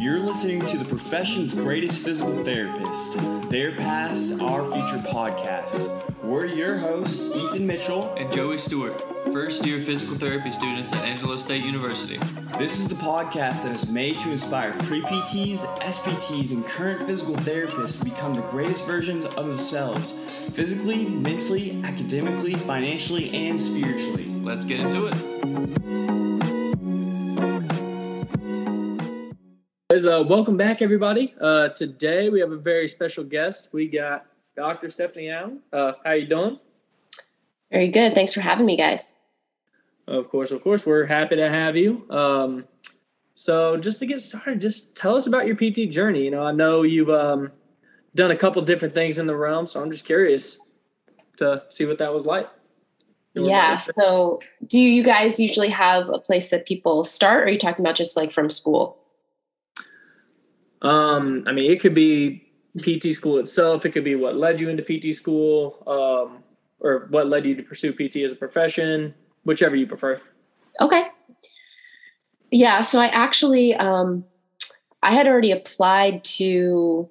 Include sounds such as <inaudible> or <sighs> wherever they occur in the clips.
You're listening to the profession's greatest physical therapist, Their Past, Our Future podcast. We're your hosts, Ethan Mitchell and Joey Stewart, first year physical therapy students at Angelo State University. This is the podcast that is made to inspire pre PTs, SPTs, and current physical therapists to become the greatest versions of themselves physically, mentally, academically, financially, and spiritually. Let's get into it. Guys, uh, welcome back, everybody. Uh, today we have a very special guest. We got Dr. Stephanie Allen. Uh, how you doing? Very good. Thanks for having me, guys. Of course, of course, we're happy to have you. Um, so, just to get started, just tell us about your PT journey. You know, I know you've um, done a couple different things in the realm, so I'm just curious to see what that was like. Yeah. So, do you guys usually have a place that people start, or are you talking about just like from school? Um, I mean, it could be PT school itself. It could be what led you into PT school, um, or what led you to pursue PT as a profession, whichever you prefer. Okay. Yeah. So I actually, um, I had already applied to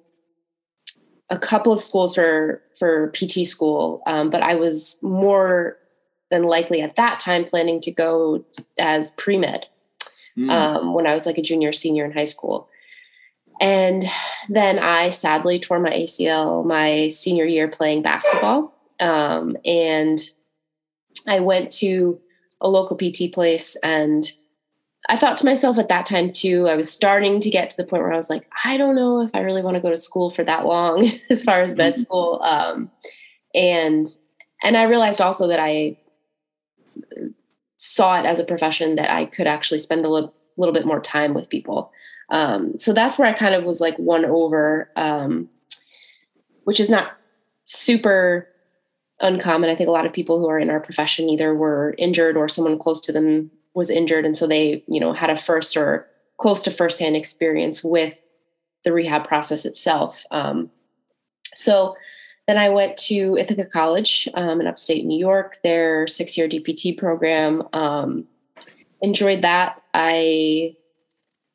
a couple of schools for for PT school, um, but I was more than likely at that time planning to go as pre med mm. um, when I was like a junior, senior in high school. And then I sadly tore my ACL my senior year playing basketball. Um, and I went to a local PT place and I thought to myself at that time too, I was starting to get to the point where I was like, I don't know if I really want to go to school for that long <laughs> as far as med mm-hmm. school. Um, and and I realized also that I saw it as a profession that I could actually spend a little, little bit more time with people. Um, so that's where I kind of was like won over, um, which is not super uncommon. I think a lot of people who are in our profession either were injured or someone close to them was injured. And so they, you know, had a first or close to firsthand experience with the rehab process itself. Um, so then I went to Ithaca College um, in upstate New York, their six year DPT program. Um, enjoyed that. I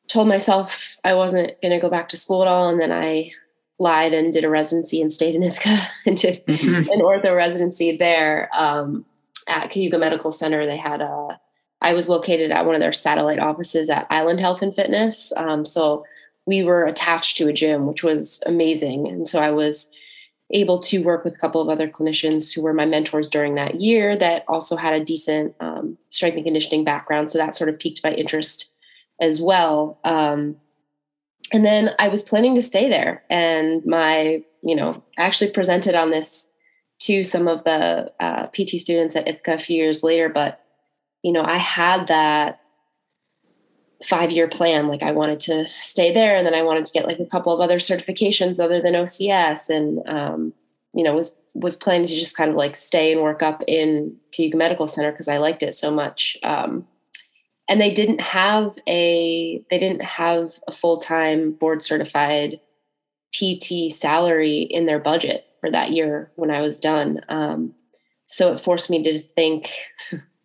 told myself I wasn't going to go back to school at all. And then I lied and did a residency and stayed in Ithaca <laughs> and did mm-hmm. an ortho residency there um, at Cayuga Medical Center. They had a, I was located at one of their satellite offices at Island Health and Fitness. Um, so we were attached to a gym, which was amazing. And so I was able to work with a couple of other clinicians who were my mentors during that year that also had a decent um, strength and conditioning background. So that sort of piqued my interest as well. Um, and then I was planning to stay there. And my, you know, I actually presented on this to some of the uh, PT students at Ithaca a few years later. But, you know, I had that five year plan. Like I wanted to stay there and then I wanted to get like a couple of other certifications other than OCS. And, um, you know, was, was planning to just kind of like stay and work up in Cayuga Medical Center because I liked it so much. Um, and they didn't have a they didn't have a full-time board certified pt salary in their budget for that year when i was done. Um, so it forced me to think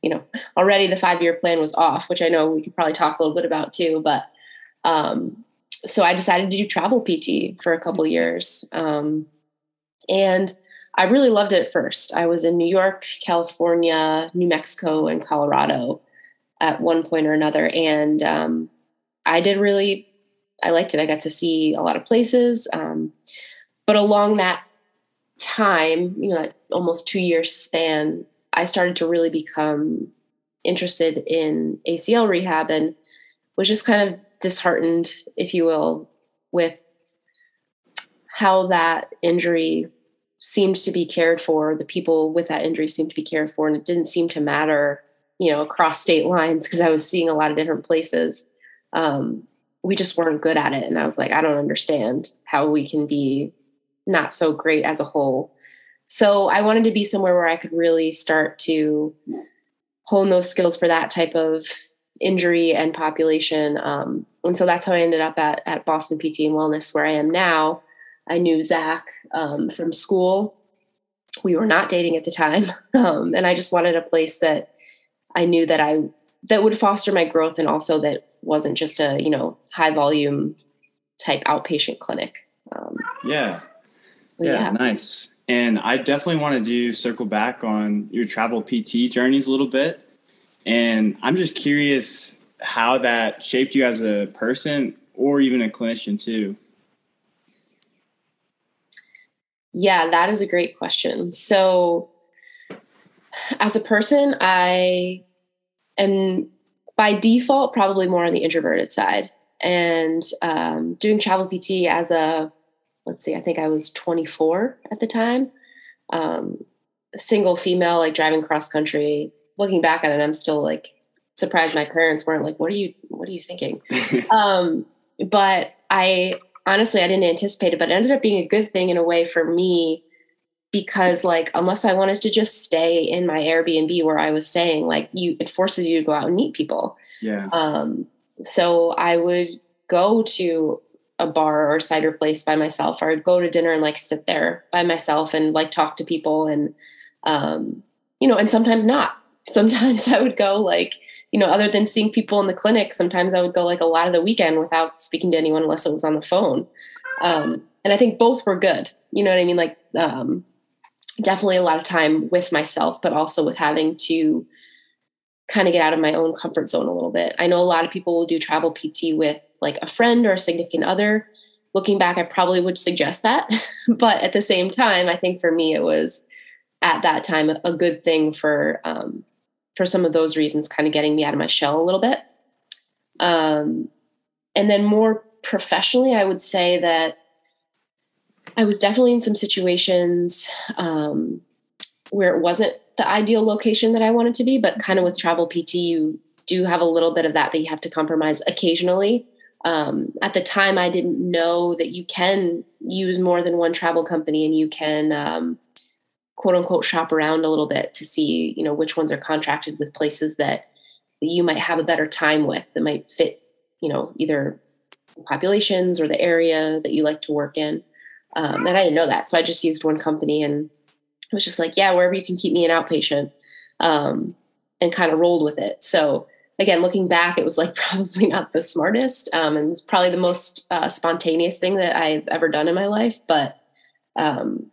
you know already the five year plan was off which i know we could probably talk a little bit about too but um, so i decided to do travel pt for a couple years. Um, and i really loved it at first. I was in new york california new mexico and colorado at one point or another. And um, I did really, I liked it. I got to see a lot of places. Um, but along that time, you know, that almost two year span, I started to really become interested in ACL rehab and was just kind of disheartened, if you will, with how that injury seemed to be cared for. The people with that injury seemed to be cared for, and it didn't seem to matter you know, across state lines because I was seeing a lot of different places. Um, we just weren't good at it. And I was like, I don't understand how we can be not so great as a whole. So I wanted to be somewhere where I could really start to hone those skills for that type of injury and population. Um, and so that's how I ended up at, at Boston PT and Wellness, where I am now. I knew Zach um, from school. We were not dating at the time. <laughs> Um, and I just wanted a place that I knew that I that would foster my growth and also that wasn't just a you know high volume type outpatient clinic. Um, Yeah. yeah, yeah. nice. And I definitely want to do circle back on your travel PT journeys a little bit. And I'm just curious how that shaped you as a person or even a clinician too. Yeah, that is a great question. So, as a person, I am by default probably more on the introverted side. And um, doing travel PT as a, let's see, I think I was 24 at the time, um, single female, like driving cross country. Looking back at it, I'm still like surprised my parents weren't like, "What are you? What are you thinking?" <laughs> um, but I honestly I didn't anticipate it, but it ended up being a good thing in a way for me because like unless I wanted to just stay in my Airbnb where I was staying, like you it forces you to go out and meet people. yeah. Um, so I would go to a bar or cider place by myself, or I'd go to dinner and like sit there by myself and like talk to people and um, you know, and sometimes not. <laughs> Sometimes I would go like, you know, other than seeing people in the clinic, sometimes I would go like a lot of the weekend without speaking to anyone unless it was on the phone. Um, and I think both were good. You know what I mean? Like um, definitely a lot of time with myself, but also with having to kind of get out of my own comfort zone a little bit. I know a lot of people will do travel PT with like a friend or a significant other. Looking back, I probably would suggest that. <laughs> but at the same time, I think for me, it was at that time a good thing for um, for some of those reasons, kind of getting me out of my shell a little bit. Um, and then more professionally, I would say that I was definitely in some situations um, where it wasn't the ideal location that I wanted to be, but kind of with travel PT, you do have a little bit of that that you have to compromise occasionally. Um, at the time, I didn't know that you can use more than one travel company and you can um, quote unquote shop around a little bit to see, you know, which ones are contracted with places that, that you might have a better time with that might fit, you know, either populations or the area that you like to work in. Um, and I didn't know that. So I just used one company and it was just like, yeah, wherever you can keep me an outpatient um, and kind of rolled with it. So again, looking back, it was like <laughs> probably not the smartest. Um, and it was probably the most uh, spontaneous thing that I've ever done in my life. But um,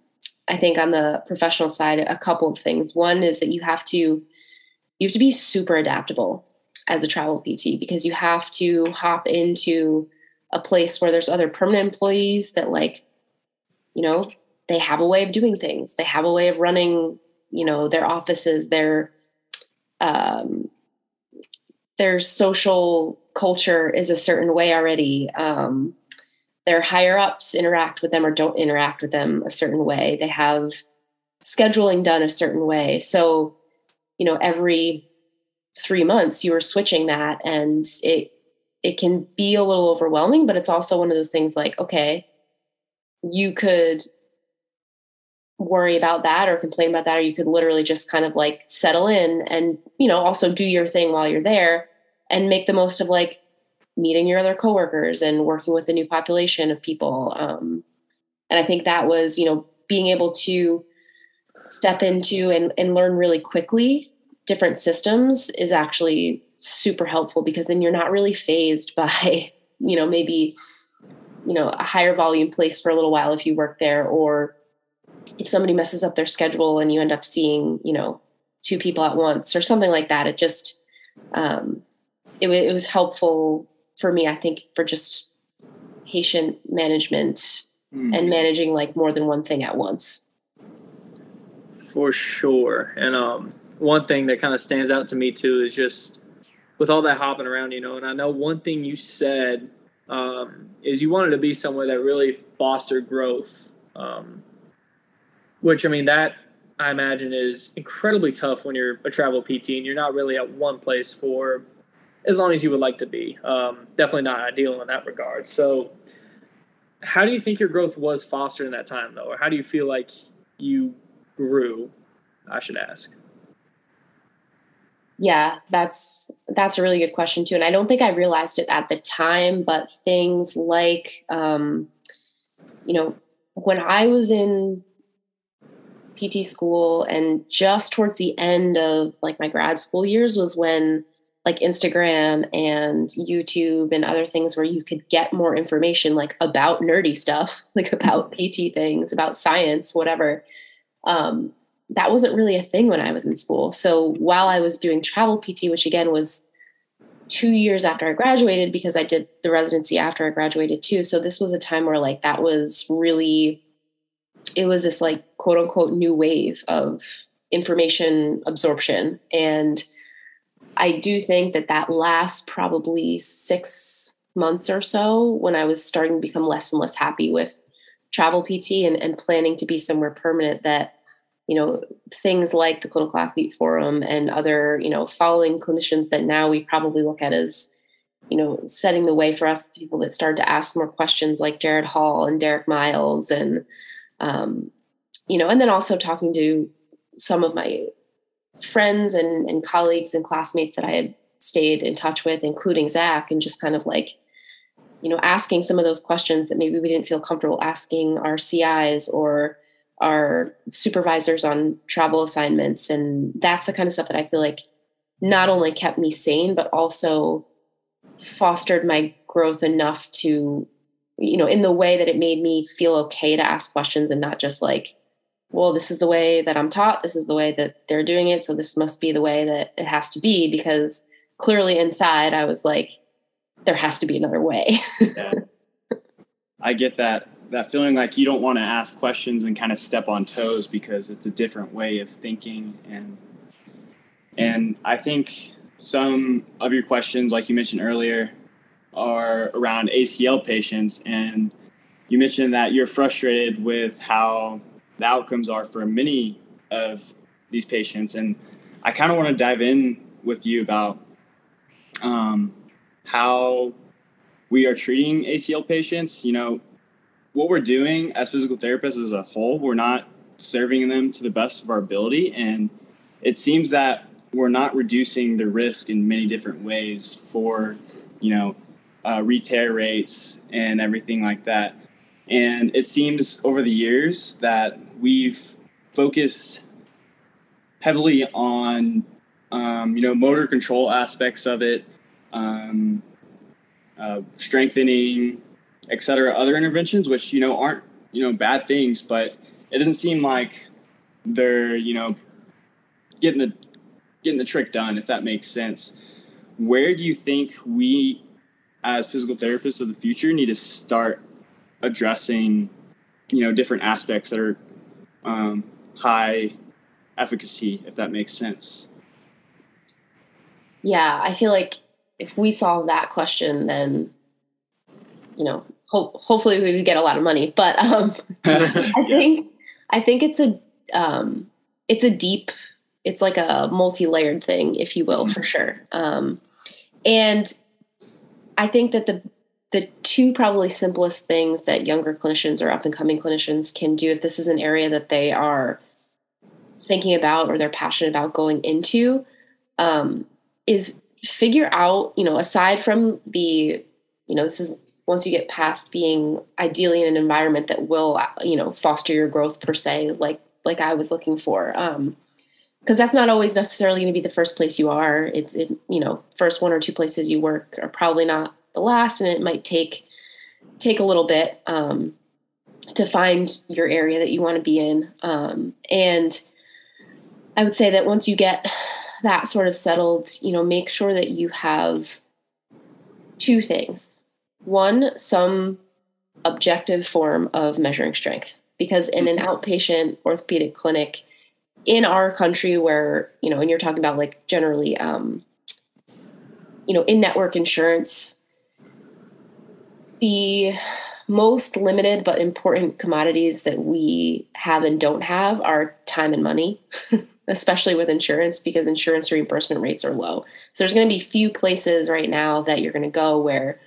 I think on the professional side, a couple of things. One is that you have to you have to be super adaptable as a travel PT because you have to hop into a place where there's other permanent employees that like, you know, they have a way of doing things. They have a way of running, you know, their offices, their um, their social culture is a certain way already. Um, their higher ups interact with them or don't interact with them a certain way. They have scheduling done a certain way. So, you know, every three months you are switching that and it it can be a little overwhelming, but it's also one of those things like, okay, you could worry about that or complain about that, or you could literally just kind of like settle in and, you know, also do your thing while you're there and make the most of like meeting your other coworkers and working with a new population of people. Um, and I think that was, you know, being able to step into and, and learn really quickly different systems is actually super helpful because then you're not really phased <laughs> by, you know, maybe, you know, a higher volume place for a little while if you work there, or if somebody messes up their schedule and you end up seeing, you know, two people at once or something like that. It just, um, it, it was helpful for me, I think, for just patient management Mm. and managing like more than one thing at once. For sure. And um, one thing that kind of stands out to me too is just with all that hopping around, you know, and I know one thing you said um, is you wanted to be somewhere that really fostered growth. Um, which I mean, that I imagine is incredibly tough when you're a travel PT and you're not really at one place for as long as you would like to be. Um, definitely not ideal in that regard. So, how do you think your growth was fostered in that time, though, or how do you feel like you grew? I should ask. Yeah, that's that's a really good question too, and I don't think I realized it at the time. But things like, um, you know, when I was in PT school and just towards the end of like my grad school years was when like Instagram and YouTube and other things where you could get more information like about nerdy stuff, <laughs> like about PT things, about science, whatever. Um, that wasn't really a thing when I was in school. So while I was doing travel PT, which again was two years after I graduated, because I did the residency after I graduated too. So this was a time where like that was really, it was this like quote unquote new wave of information absorption. And I do think that that last probably six months or so when I was starting to become less and less happy with travel PT and, and planning to be somewhere permanent that you know things like the clinical athlete forum and other you know following clinicians that now we probably look at as you know setting the way for us people that started to ask more questions like jarod hall and derek miles and um, you know and then also talking to some of my friends and, and colleagues and classmates that I had stayed in touch with, including Zach, and just kind of like, you know, asking some of those questions that maybe we didn't feel comfortable asking our CIs or our supervisors on travel assignments. And that's the kind of stuff that I feel like not only kept me sane, but also fostered my growth enough to, you know, in the way that it made me feel okay to ask questions and not just like, well, this is the way that I'm taught. This is the way that they're doing it. So this must be the way that it has to be because clearly inside I was like, there has to be another way. <laughs> yeah. I get that that feeling like you don't want to ask questions and kind of step on toes because it's a different way of thinking and and I think some of your questions like you mentioned earlier are around ACL patients and you mentioned that you're frustrated with how the outcomes are for many of these patients. And I kind of want to dive in with you about um, how we are treating ACL patients. You know, what we're doing as physical therapists as a whole, we're not serving them to the best of our ability. And it seems that we're not reducing the risk in many different ways for, you know, uh, re-tear rates and everything like that. And it seems over the years that we've focused heavily on um, you know motor control aspects of it, um, uh, strengthening, et cetera, other interventions, which you know aren't you know bad things, but it doesn't seem like they're you know getting the getting the trick done, if that makes sense. Where do you think we, as physical therapists of the future, need to start addressing you know different aspects that are um, high efficacy, if that makes sense. Yeah, I feel like if we solve that question, then you know, hope hopefully we would get a lot of money. But um, <laughs> I think I think it's a um, it's a deep, it's like a multi-layered thing, if you will, for sure. Um, and I think that the the two probably simplest things that younger clinicians or up and coming clinicians can do if this is an area that they are thinking about or they're passionate about going into um, is figure out you know aside from the you know this is once you get past being ideally in an environment that will you know foster your growth per se like like i was looking for um because that's not always necessarily going to be the first place you are it's it, you know first one or two places you work are probably not the last, and it might take take a little bit um, to find your area that you want to be in. Um, and I would say that once you get that sort of settled, you know, make sure that you have two things. One, some objective form of measuring strength, because in an mm-hmm. outpatient orthopedic clinic in our country, where you know, and you're talking about like generally, um, you know, in network insurance the most limited but important commodities that we have and don't have are time and money, <laughs> especially with insurance because insurance reimbursement rates are low. So there's going to be few places right now that you're going to go where,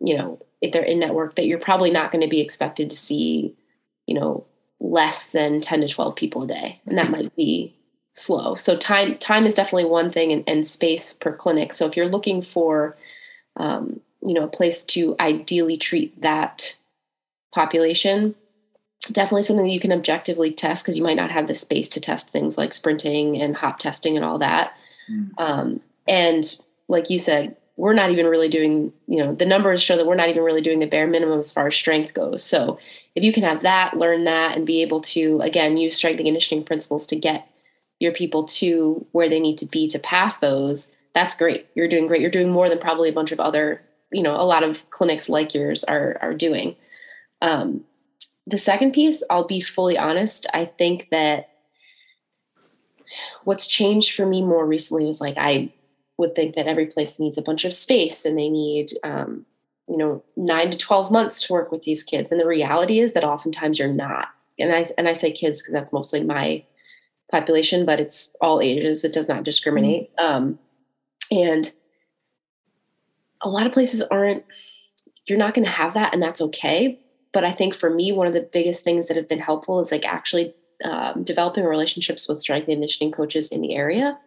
you know, if they're in network that you're probably not going to be expected to see, you know, less than 10 to 12 people a day. And that might be slow. So time time is definitely one thing and, and space per clinic. So if you're looking for um, you know a place to ideally treat that population definitely something that you can objectively test because you might not have the space to test things like sprinting and hop testing and all that mm. um, and like you said, we're not even really doing, you know, the numbers show that we're not even really doing the bare minimum as far as strength goes. So if you can have that, learn that, and be able to, again, use strength and conditioning principles to get your people to where they need to be to pass those, that's great. You're doing great. You're doing more than probably a bunch of other, you know, a lot of clinics like yours are are doing. Um, the second piece, I'll be fully honest. I think that what's changed for me more recently was like I would think that every place needs a bunch of space and they need um, you know nine to 12 months to work with these kids. And the reality is that oftentimes you're not. And i and i say kids because that's mostly my population but it's all ages. It does not discriminate. Um, and a lot of places aren't you're not going to have that and that's okay. But i think for me one of the biggest things that have been helpful is like actually um, developing relationships with strength and conditioning coaches in the area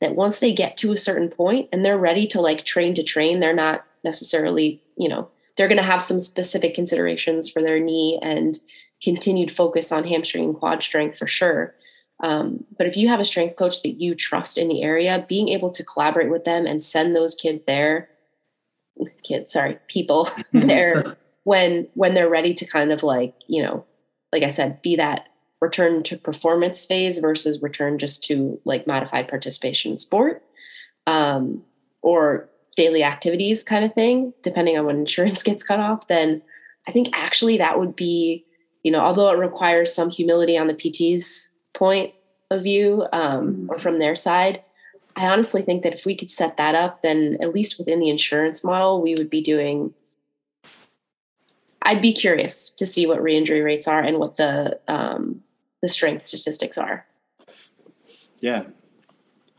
that once they get to a certain point and they're ready to like train to train, they're not necessarily, you know, they're going to have some specific considerations for their knee and continued focus on hamstring and quad strength for sure. Um, but if you have a strength coach that you trust in the area, being able to collaborate with them and send those kids there, kids, sorry, people <laughs> there when when they're ready to kind of like, you know, like I said, be that return to performance phase versus return just to like modified participation in sport um, or daily activities kind of thing, depending on when insurance <laughs> gets cut off, then I think actually that would be, you know, although it requires some humility on the PT's point of view um, or from their side, I honestly think that if we could set that up, then at least within the insurance model, we would be doing I'd be curious to see what re-injury rates are and what the um, the strength statistics are. Yeah,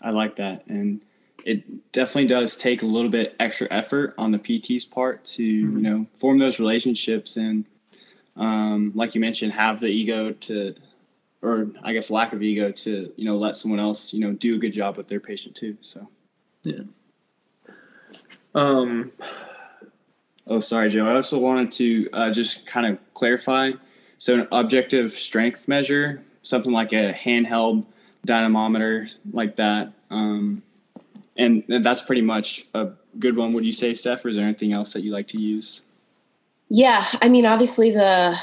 I like that. And it definitely does take a little bit extra effort on the PT's part to, mm-hmm. you know, form those relationships and, um, like you mentioned, have the ego to, or I guess lack of ego to, you know, let someone else, you know, do a good job with their patient too. So, yeah. Um, oh, sorry, Joe. I also wanted to uh, just kind of clarify so an objective strength measure, something like a handheld dynamometer like that. Um, and that's pretty much a good one. Would you say, Steph, or is there anything else that you like to use? Yeah, I mean, obviously the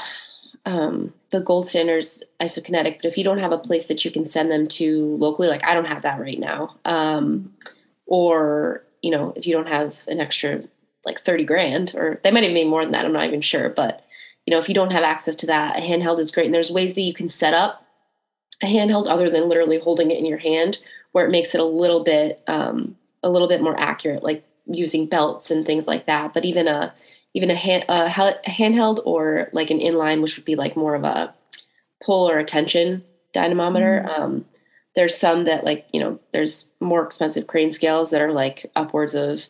um, the gold standards isokinetic, but if you don't have a place that you can send them to locally, like I don't have that right now, um, or you know, if you don't have an extra like thirty grand, or they might even be more than that, I'm not even sure, but you know, if you don't have access to that, a handheld is great. And there's ways that you can set up a handheld other than literally holding it in your hand, where it makes it a little bit um, a little bit more accurate, like using belts and things like that. But even a even a, hand, a, a handheld or like an inline, which would be like more of a pull or a tension dynamometer. Mm-hmm. Um, there's some that like you know there's more expensive crane scales that are like upwards of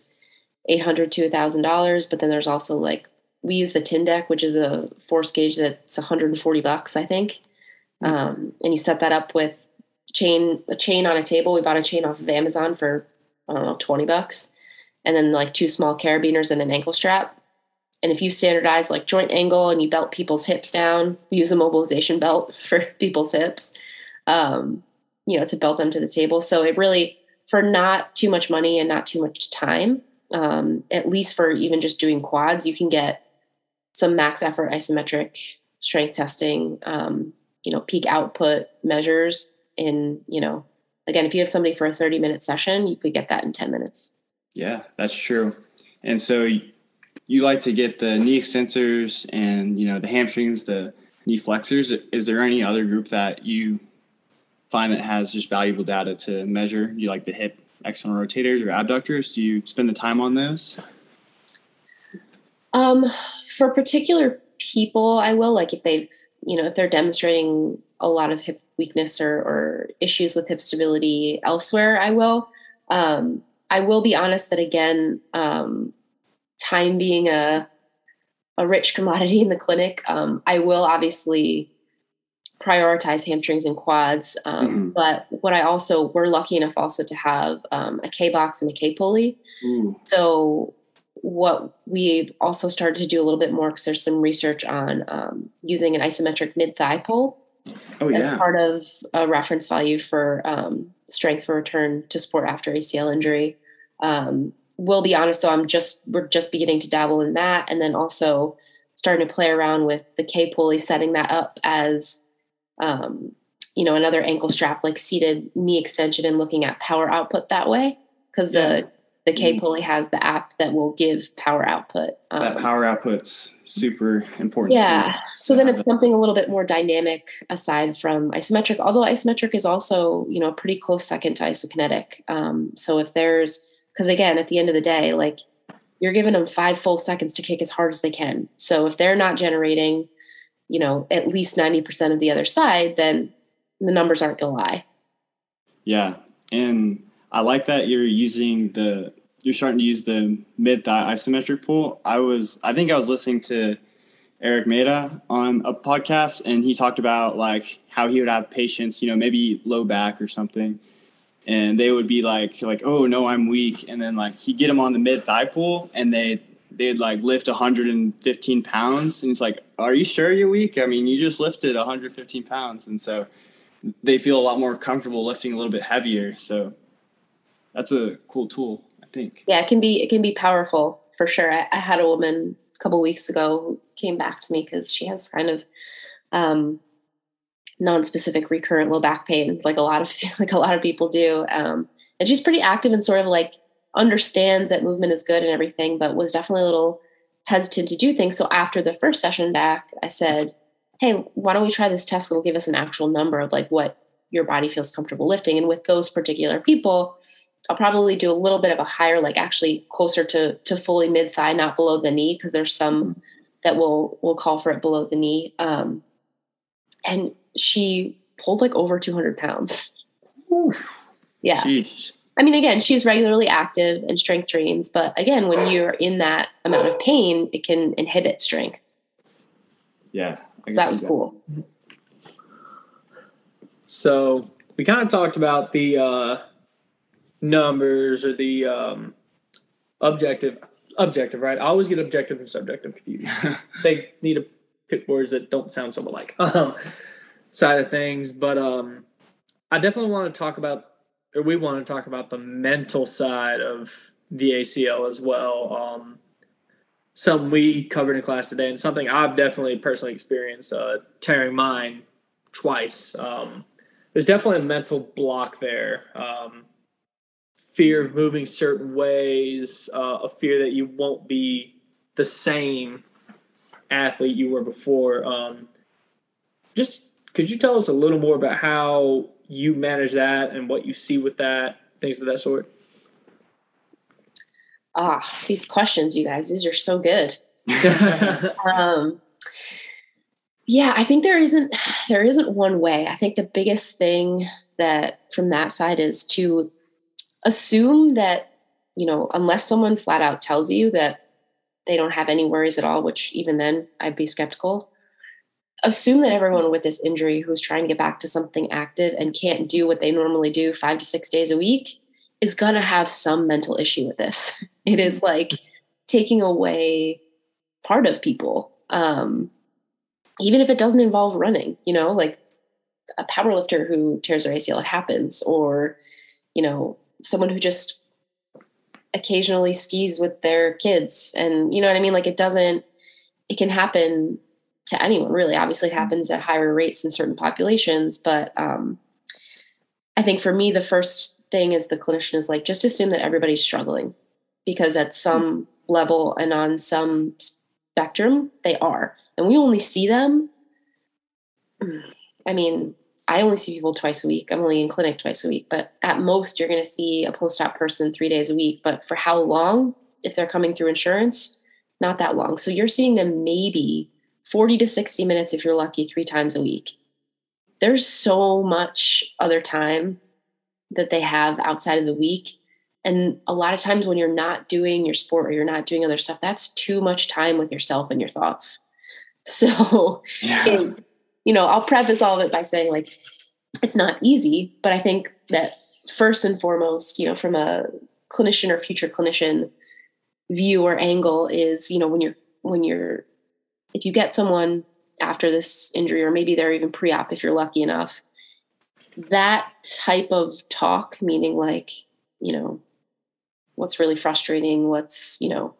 eight hundred to a thousand dollars, but then there's also like we use the Tindeq, which is a force gauge that's 140 bucks, I think. Mm-hmm. Um, and you set that up with chain a chain on a table. We bought a chain off of Amazon for I don't know 20 bucks, and then like two small carabiners and an ankle strap. And if you standardize like joint angle and you belt people's hips down, we use a mobilization <laughs> belt for people's hips, um, you know, to belt them to the table. So it really, for not too much money and not too much time, um, at least for even just doing quads, you can get some max effort isometric strength testing, um, you know, peak output measures in, you know, again, if you have somebody for a 30 minute session, you could get that in 10 minutes. Yeah, that's true. And so you like to get the knee extensors and, you know, the hamstrings, the knee flexors. Is there any other group that you find that has just valuable data to measure? You like the hip external rotators or abductors? Do you spend the time on those? Um, for particular people, I will like if they've, you know, if they're demonstrating a lot of hip weakness or, or issues with hip stability elsewhere, I will. Um, I will be honest that again, um, time being a a rich commodity in the clinic, um, I will obviously prioritize hamstrings and quads. Um, mm-hmm. But what I also we're lucky enough also to have um, a K box and a K pulley. Ooh. So what we've also started to do a little bit more because there's some research on um, using an isometric mid thigh pull oh, as yeah. part of a reference value for um, strength for return to sport after ACL injury. Um, will be honest though, I'm just we're just beginning to dabble in that, and then also starting to play around with the K pulley, setting that up as um, you know another ankle strap like seated knee extension, and looking at power output that way because Yeah. the the K Mhm. pulley has the app that will give power output. that Um, power output's super important. yeah. So then it's something a little bit more dynamic aside from isometric, although isometric is also, you know, a pretty close second to isokinetic. Um, so if there's, because again, at the end of the day, like you're giving them five full seconds to kick as hard as they can. So if they're not generating, you know, at least 90% of the other side, then the numbers aren't going to lie. Yeah, and I like that you're using the you're starting to use the mid thigh isometric pull. I was I think I was listening to Erik Meira on a podcast and he talked about like how he would have patients, you know, maybe low back or something. And they would be like like, "Oh, no, I'm weak." And then like he'd get them on the mid thigh pull and they they'd like lift 115 pounds and he's like, "Are you sure you're weak? I mean, you just lifted 115 pounds." And so they feel a lot more comfortable lifting a little bit heavier. So that's a cool tool, think. yeah, it can be it can be powerful for sure. I, I had a woman a couple weeks ago who came back to me because she has kind of um, non-specific recurrent low back pain, like a lot of <laughs> like a lot of people do. Um, and she's pretty active and sort of like understands that movement is good and everything, but was definitely a little hesitant to do things. So after the first session back, I said, "Hey, why don't we try this test? It'll give us an actual number of like what your body feels comfortable lifting." And with those particular people, I'll probably do a little bit of a higher, like actually closer to to fully mid thigh, not below the knee, because there's some that will will call for it below the knee. Um, and she pulled like over 200 pounds. Yeah. Jeez. I mean, again, she's regularly active and strength trains, but again, when you're in that amount of pain, it can inhibit strength. Yeah. I So that see was cool. So we kind of talked about the uh, numbers or the um, objective. Objective, right? I always get objective and subjective confused. <laughs> they need to pick words that don't sound so alike. Um, side of things, but um, I definitely want to talk about, or we want to talk about the mental side of the ACL as well. Um, something we covered in class today, and something I've definitely personally experienced, uh, tearing mine twice. Um, there's definitely a mental block there. Fear of moving certain ways, uh, a fear that you won't be the same athlete you were before. Um, just could you tell us a little more about how you manage that and what you see with that, things of that sort? Ah, these questions, you guys, these are so good. <laughs> um yeah i think there isn't <sighs> there isn't one way i think the biggest thing that from that side is to assume that you know unless someone flat out tells you that they don't have any worries at all which even then i'd be skeptical assume that everyone with this injury who's trying to get back to something active and can't do what they normally do five to six days a week is going to have some mental issue with this. <laughs> It is like taking away part of people um even if it doesn't involve running you know like a power lifter who tears their acl it happens or you know someone who just occasionally skis with their kids. And you know what i mean? Like it doesn't it can happen to anyone really. Obviously it happens at higher rates in certain populations but um i think for me the first thing is the clinician is like just assume that everybody's struggling because at some level and on some spectrum they are. And we only see them i mean i only see people twice a week. I'm only in clinic twice a week but at most you're going to see a post-op person three days a week. But for how long if they're coming through insurance not that long. So you're seeing them maybe 40 to 60 minutes if you're lucky three times a week. There's so much other time that they have outside of the week. And a lot of times when you're not doing your sport or you're not doing other stuff that's too much time with yourself and your thoughts. <laughs> So Yeah. it- you know i'll preface all of it by saying like it's not easy but i think that first and foremost you know from a clinician or future clinician view or angle is you know when you're when you're if you get someone after this injury or maybe they're even pre-op if you're lucky enough that type of talk meaning like you know what's really frustrating what's you know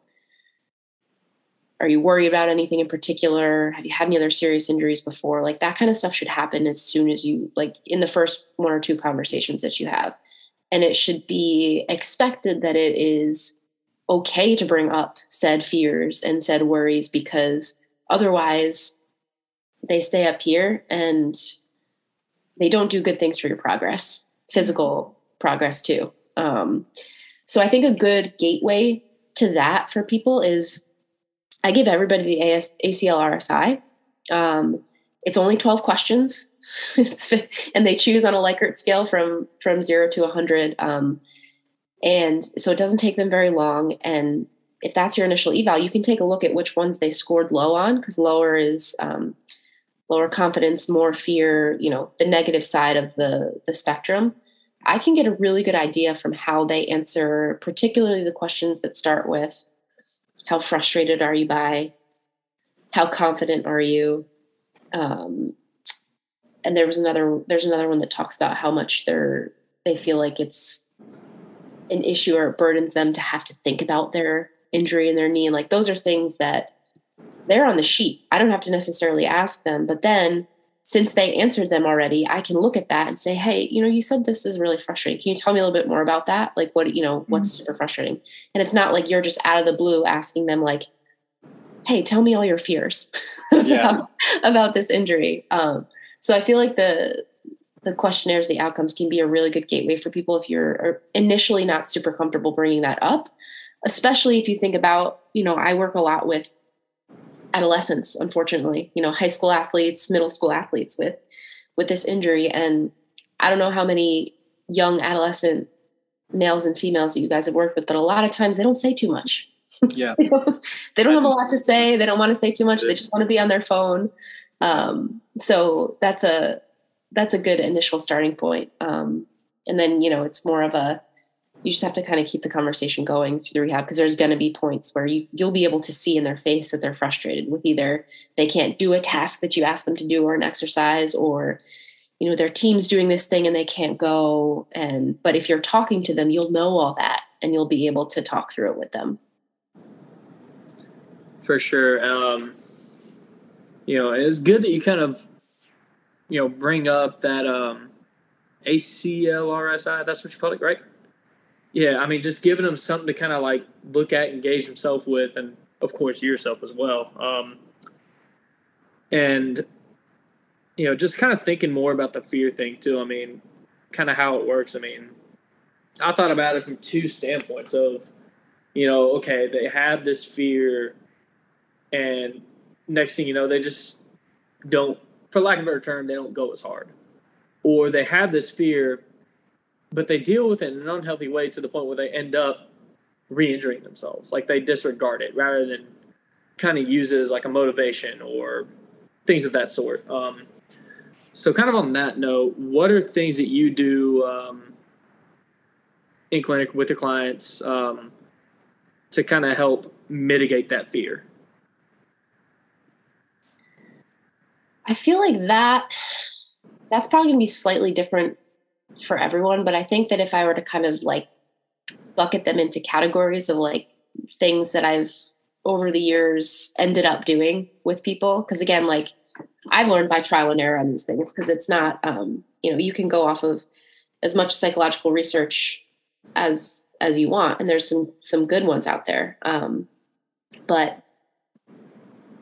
are you worried about anything in particular? Have you had any other serious injuries before? Like that kind of stuff should happen as soon as you like in the first one or two conversations that you have. And it should be expected that it is okay to bring up said fears and said worries because otherwise they stay up here and they don't do good things for your progress physical progress too. Um, so i think a good gateway to that for people is i give everybody the AS, acl rsi um, it's only 12 questions. <laughs> And they choose on a likert scale from from 0 to 100 um, and so it doesn't take them very long. And if that's your initial eval you can take a look at which ones they scored low on because lower is um, lower confidence, more fear, you know, the negative side of the the spectrum, I can get a really good idea from how they answer particularly the questions that start with how frustrated are you by? How confident are you? Um, and there was another there's another one that talks about how much they're they feel like it's an issue or it burdens them to have to think about their injury in their knee. Like those are things that they're on the sheet. I don't have to necessarily ask them, but then since they answered them already, I can look at that and say, hey, you know, you said this is really frustrating. Can you tell me a little bit more about that? Like, what, you know, what's mm-hmm. super frustrating? And it's not like you're just out of the blue asking them, like, hey, tell me all your fears <laughs> yeah. about, about, this injury. Um, so I feel like the, the questionnaires, the outcomes can be a really good gateway for people if you're initially not super comfortable bringing that up, especially if you think about, you know, I work a lot with adolescents unfortunately you know high school athletes middle school athletes with with this injury. And i don't know how many young adolescent males and females that you guys have worked with but a lot of times they don't say too much. Yeah. <laughs> They don't, they don't have a lot to say. They don't want to say too much. They just want to be on their phone. Um, so that's a that's a good initial starting point. Um, and then you know it's more of a you just have to kind of keep the conversation going through rehab because there's going to be points where you you'll be able to see in their face that they're frustrated with either they can't do a task that you ask them to do or an exercise or you know their team's doing this thing and they can't go. And but if you're talking to them you'll know all that and you'll be able to talk through it with them. For sure um you know it's good that you kind of you know bring up that um aclrsi that's what you call it right yeah, I mean, just giving them something to kind of like look at, engage himself with, and of course yourself as well. Um, and you know, just kind of thinking more about the fear thing too. I mean, kind of how it works. I mean, I thought about it from two standpoints of, you know, okay, they have this fear, and next thing you know, they just don't, for lack of a better term, they don't go as hard, or they have this fear but they deal with it in an unhealthy way to the point where they end up re-injuring themselves. Like they disregard it rather than kind of use it as like a motivation or things of that sort. Um, so, kind of on that note, what are things that you do um, in clinic with your clients um, to kind of help mitigate that fear? I feel like that that's probably going to be slightly different for everyone, but I think that if I were to kind of like bucket them into categories of like things that I've over the years ended up doing with people, because again, like I've learned by trial and error on these things because it's not, um, you know, you can go off of as much psychological research as as you want, and there's some some good ones out there. Um, but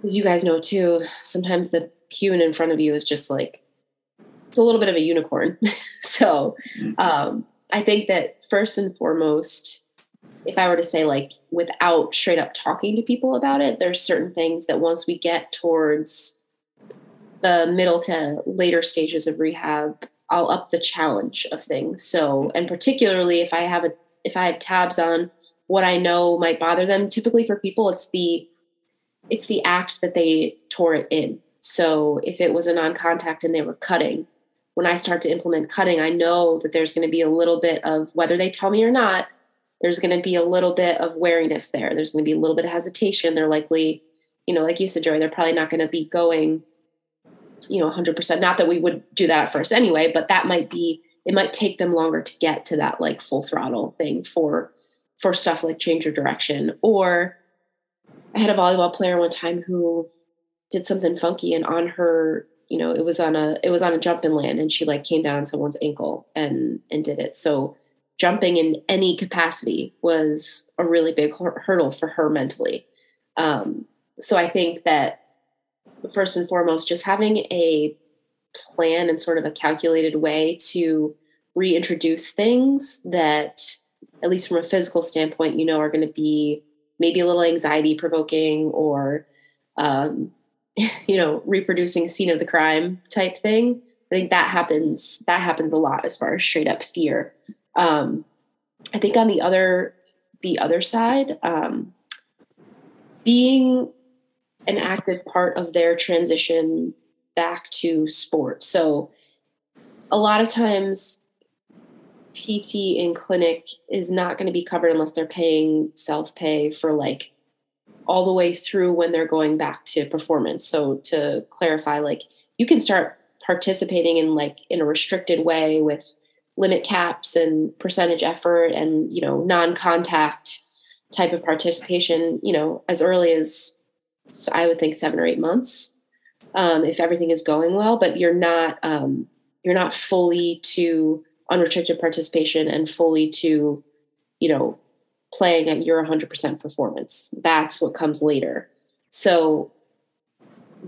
as you guys know too, sometimes the human in front of you is just like it's a little bit of a unicorn. <laughs> so mm-hmm. um, I think that first and foremost, if I were to say like without straight up talking to people about it, there's certain things that once we get towards the middle to later stages of rehab, I'll up the challenge of things. So, and particularly if I have a if I have tabs on what I know might bother them, typically for people it's the it's the act that they tore it in. So if it was a non-contact and they were cutting, when I start to implement cutting, I know that there's going to be a little bit of whether they tell me or not, there's going to be a little bit of wariness there. There's going to be a little bit of hesitation. They're likely, you know, like you said, Joey, they're probably not going to be going, you know, 100%. Not that we would do that at first anyway, but that might be, it might take them longer to get to that like full throttle thing for for stuff like change your direction. Or I had a volleyball player one time who did something funky and on her, you know, it was on a it was on a jump and land and she like came down on someone's ankle and and did it. So jumping in any capacity was a really big hurdle for her mentally. Um, so I think that first and foremost, just having a plan and sort of a calculated way to reintroduce things that at least from a physical standpoint, you know, are going to be maybe a little anxiety provoking or, um, <laughs> you know, reproducing scene of the crime type thing. I think that happens. That happens a lot as far as straight up fear. Um, I think on the other the other side, um, being an active part of their transition back to sport. So a lot of times PT in clinic is not going to be covered unless they're paying self pay for like all the way through when they're going back to performance. So to clarify, like you can start participating in like in a restricted way with limit caps and percentage effort and you know non-contact type of participation you know as early as i would think seven or eight months um, if everything is going well but you're not um, you're not fully to unrestricted participation and fully to, you know, playing at your 100% performance. That's what comes later. So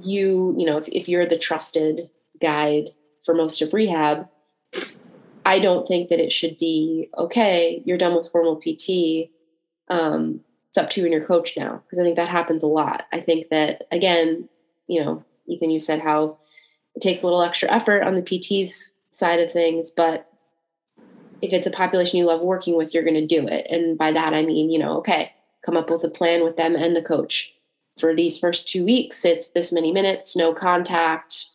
you, you know, if, if you're the trusted guide for most of rehab, I don't think that it should be okay. You're done with formal PT. Um, it's up to you and your coach now because I think that happens a lot. I think that again, you know, Ethan, you said how it takes a little extra effort on the PT's side of things, but if it's a population you love working with, you're going to do it. And by that, I mean, you know, okay, come up with a plan with them and the coach. For these first two weeks, it's this many minutes, no contact,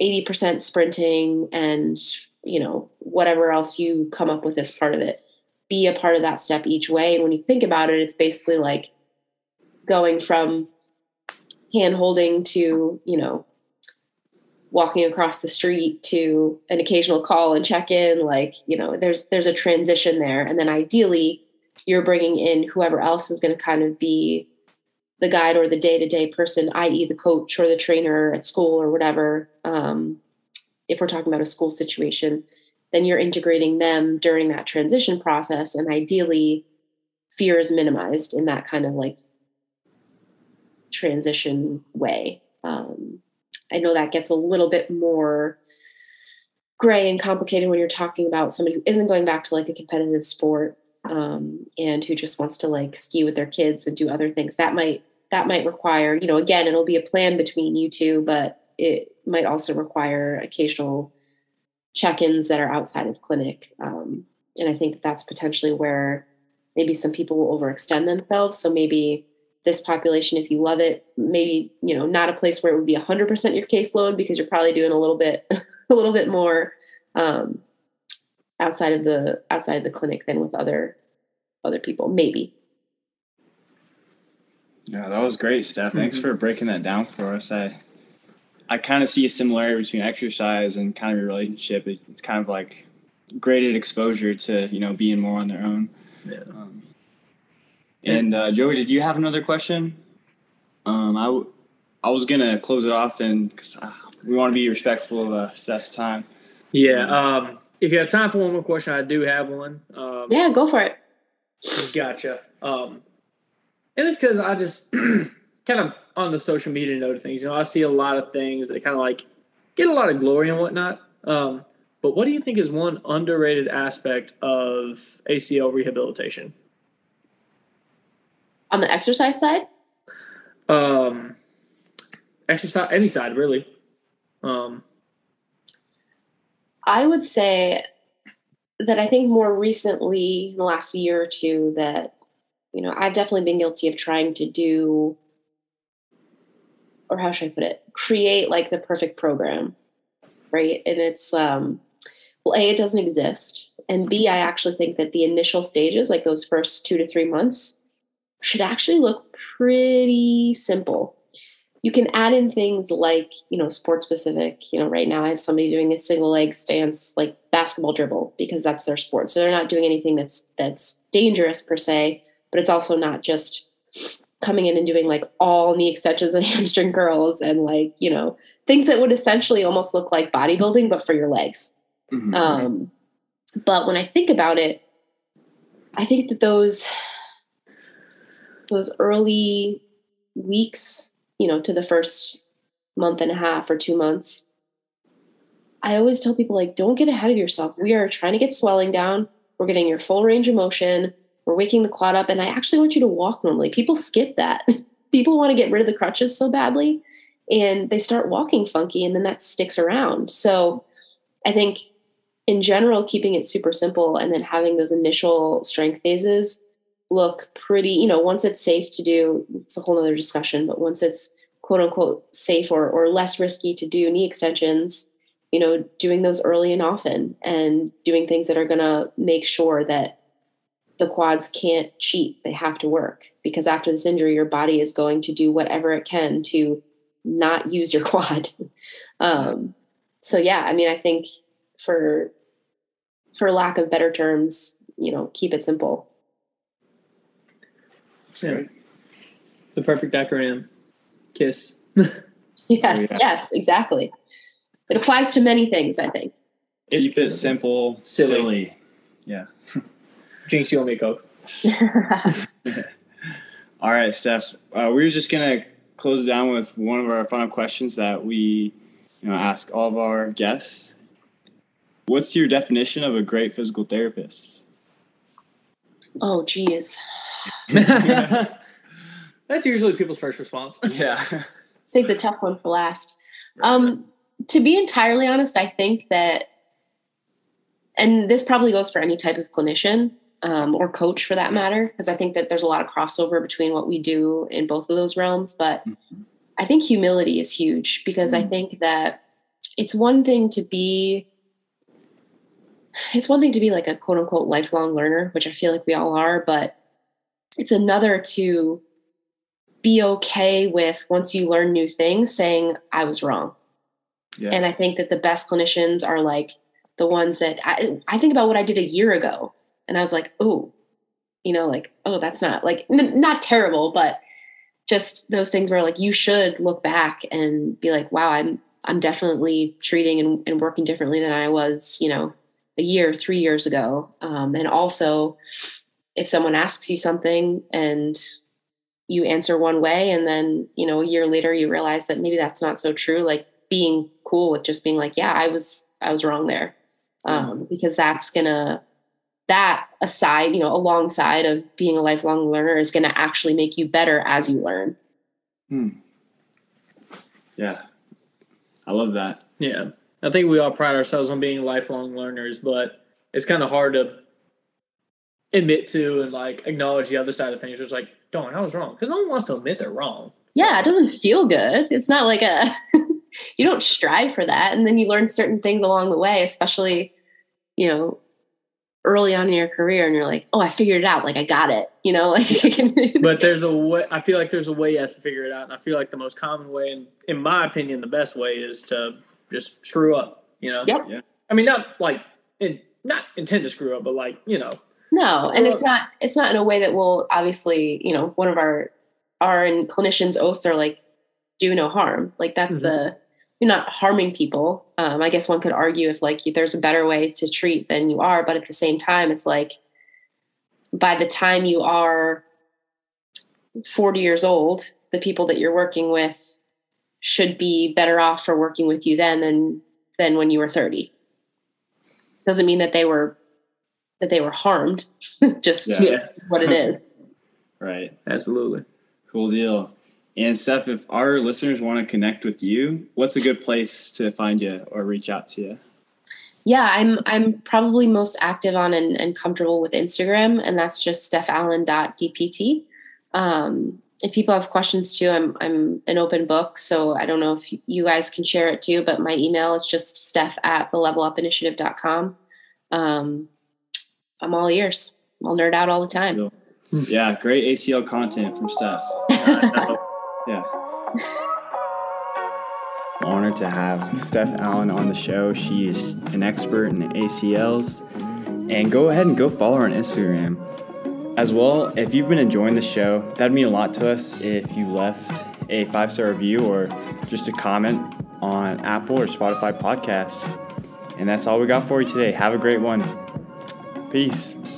80% sprinting, and, you know, whatever else you come up with as part of it. Be a part of that step each way. And when you think about it, it's basically like going from hand holding to, you know, walking across the street to an occasional call and check in like you know there's there's a transition there. And then ideally you're bringing in whoever else is going to kind of be the guide or the day-to-day person i.e the coach or the trainer at school or whatever. Um, if we're talking about a school situation then you're integrating them during that transition process and ideally fear is minimized in that kind of like transition way. Um, I know that gets a little bit more gray and complicated when you're talking about somebody who isn't going back to like a competitive sport um, and who just wants to like ski with their kids and do other things. That might that might require, you know, again, it'll be a plan between you two, but it might also require occasional check-ins that are outside of clinic. Um, and I think that's potentially where maybe some people will overextend themselves. So maybe this population if you love it. Maybe you know not a place where it would be 100% your caseload because you're probably doing a little bit <laughs> a little bit more um, outside of the outside of the clinic than with other other people maybe. Yeah that was great steph. Thanks mm-hmm. for breaking that down for us. I i kind of see a similarity between exercise and kind of your relationship. It's kind of like graded exposure to you know being more on their own. Yeah. Um, and uh, Joey, did you have another question? Um, I, w- I was gonna close it off, and cause, uh, we want to be respectful of uh, Steph's time. Yeah. Um, if you have time for one more question, I do have one. Um, yeah, go for it. Gotcha. Um, and it's because I just <clears throat> kind of on the social media note of things, you know, I see a lot of things that kind of like get a lot of glory and whatnot. Um, but what do you think is one underrated aspect of ACL rehabilitation? On the exercise side? Um, exercise, any side really. Um, I would say that I think more recently, in the last year or two, that you know I've definitely been guilty of trying to do, or how should I put it, create like the perfect program, right? And it's um, well, a it doesn't exist, and b I actually think that the initial stages, like those first two to three months, should actually look pretty simple. you can add in things like you know sport specific you know right now i have somebody doing a single leg stance like basketball dribble because that's their sport so they're not doing anything that's that's dangerous per se but it's also not just coming in and doing like all knee extensions and <laughs> hamstring curls and like you know things that would essentially almost look like bodybuilding but for your legs Mhm. um, but when I think about it, I think that those those early weeks, you know, to the first month and a half or two months, I always tell people like, don't get ahead of yourself. We are trying to get swelling down. We're getting your full range of motion. We're waking the quad up, and I actually want you to walk normally. People skip that. <laughs> people want to get rid of the crutches so badly, and they start walking funky, and then that sticks around. So, I think in general, keeping it super simple and then having those initial strength phases look pretty, you know, once it's safe to do, it's a whole other discussion, but once it's quote unquote safe or, or less risky to do knee extensions, you know, doing those early and often and doing things that are going to make sure that the quads can't cheat. They have to work because after this injury, your body is going to do whatever it can to not use your <laughs> quad. um, so yeah, I mean, I think for for lack of better terms, you know, keep it simple. Yeah. The perfect acronym. KISS. <laughs> Yes, Oh, yeah. yes, exactly. It applies to many things, I think. Keep it simple, Silly. silly. Yeah. <laughs> Jinx, you owe me a Coke. <laughs> All right, Steph. Uh, we were just gonna close down with one of our final questions that we, you know, ask all of our guests. What's your definition of a great physical therapist? oh, geez. <laughs> <laughs> That's usually people's first response. <laughs> Yeah. Save the tough one for last. Um, to be entirely honest, I think that, and this probably goes for any type of clinician um, or coach for that matter, because I think that there's a lot of crossover between what we do in both of those realms. But I think humility is huge because I think that it's one thing to be it's one thing to be like a quote unquote lifelong learner, which I feel like we all are, but it's another to be okay with once you learn new things saying I was wrong. Yeah. And I think that the best clinicians are like the ones that I, I think about what I did a year ago and I was like, oh, you know, like, oh, that's not like, n- not terrible, but just those things where like you should look back and be like, wow, I'm, I'm definitely treating and, and working differently than I was, you know, a year, three years ago. Um, and also, if someone asks you something and you answer one way, and then you know a year later you realize that maybe that's not so true, like being cool with just being like, yeah, I was I was wrong there, um, because that's gonna that aside, you know, alongside of being a lifelong learner is gonna actually make you better as you learn. Hmm. Yeah. I love that. Yeah. I think we all pride ourselves on being lifelong learners, but it's kind of hard to admit to and like acknowledge the other side of things. It's like, darn, I was wrong. Because no one wants to admit they're wrong. yeah, it doesn't feel good. It's not like a <laughs> you don't strive for that. And then you learn certain things along the way, especially, you know, early on in your career and you're like, oh, I figured it out. Like I got it, you know, <laughs> like But there's a way, I feel like there's a way you have to figure it out. And I feel like the most common way, and in my opinion, the best way is to just screw up, you know? Yep. Yeah. I mean, not like, in, not intend to screw up, but like, you know, no, and it's not it's not in a way that will obviously, you know, one of our our and clinicians oaths are like do no harm. Like that's Mhm. the you're not harming people. Um, I guess one could argue if like there's a better way to treat than you are, but at the same time, it's like by the time you are 40 years old, the people that you're working with should be better off for working with you then than than when you were 30. Doesn't mean that they were that they were harmed. <laughs> Just Yeah. yeah, what it is. <laughs> Right. absolutely. Cool deal. And Steph, if our listeners want to connect with you, what's a good place to find you or reach out to you? Yeah, I'm I'm probably most active on and, and comfortable with Instagram, and that's just stephallen.dpt. Um, if people have questions too, I'm I'm an open book, so I don't know if you guys can share it too, but my email is just steph at the levelupinitiative.com. Um, I'm all ears. I'll nerd out all the time. Yeah, great ACL content from Steph. <laughs> Yeah. honored to have Steph Allen on the show. She is an expert in ACLs. And go ahead and go follow her on Instagram. As well, if you've been enjoying the show, that'd mean a lot to us if you left a five star review or just a comment on Apple or Spotify podcasts. And that's all we got for you today. Have a great one. Peace.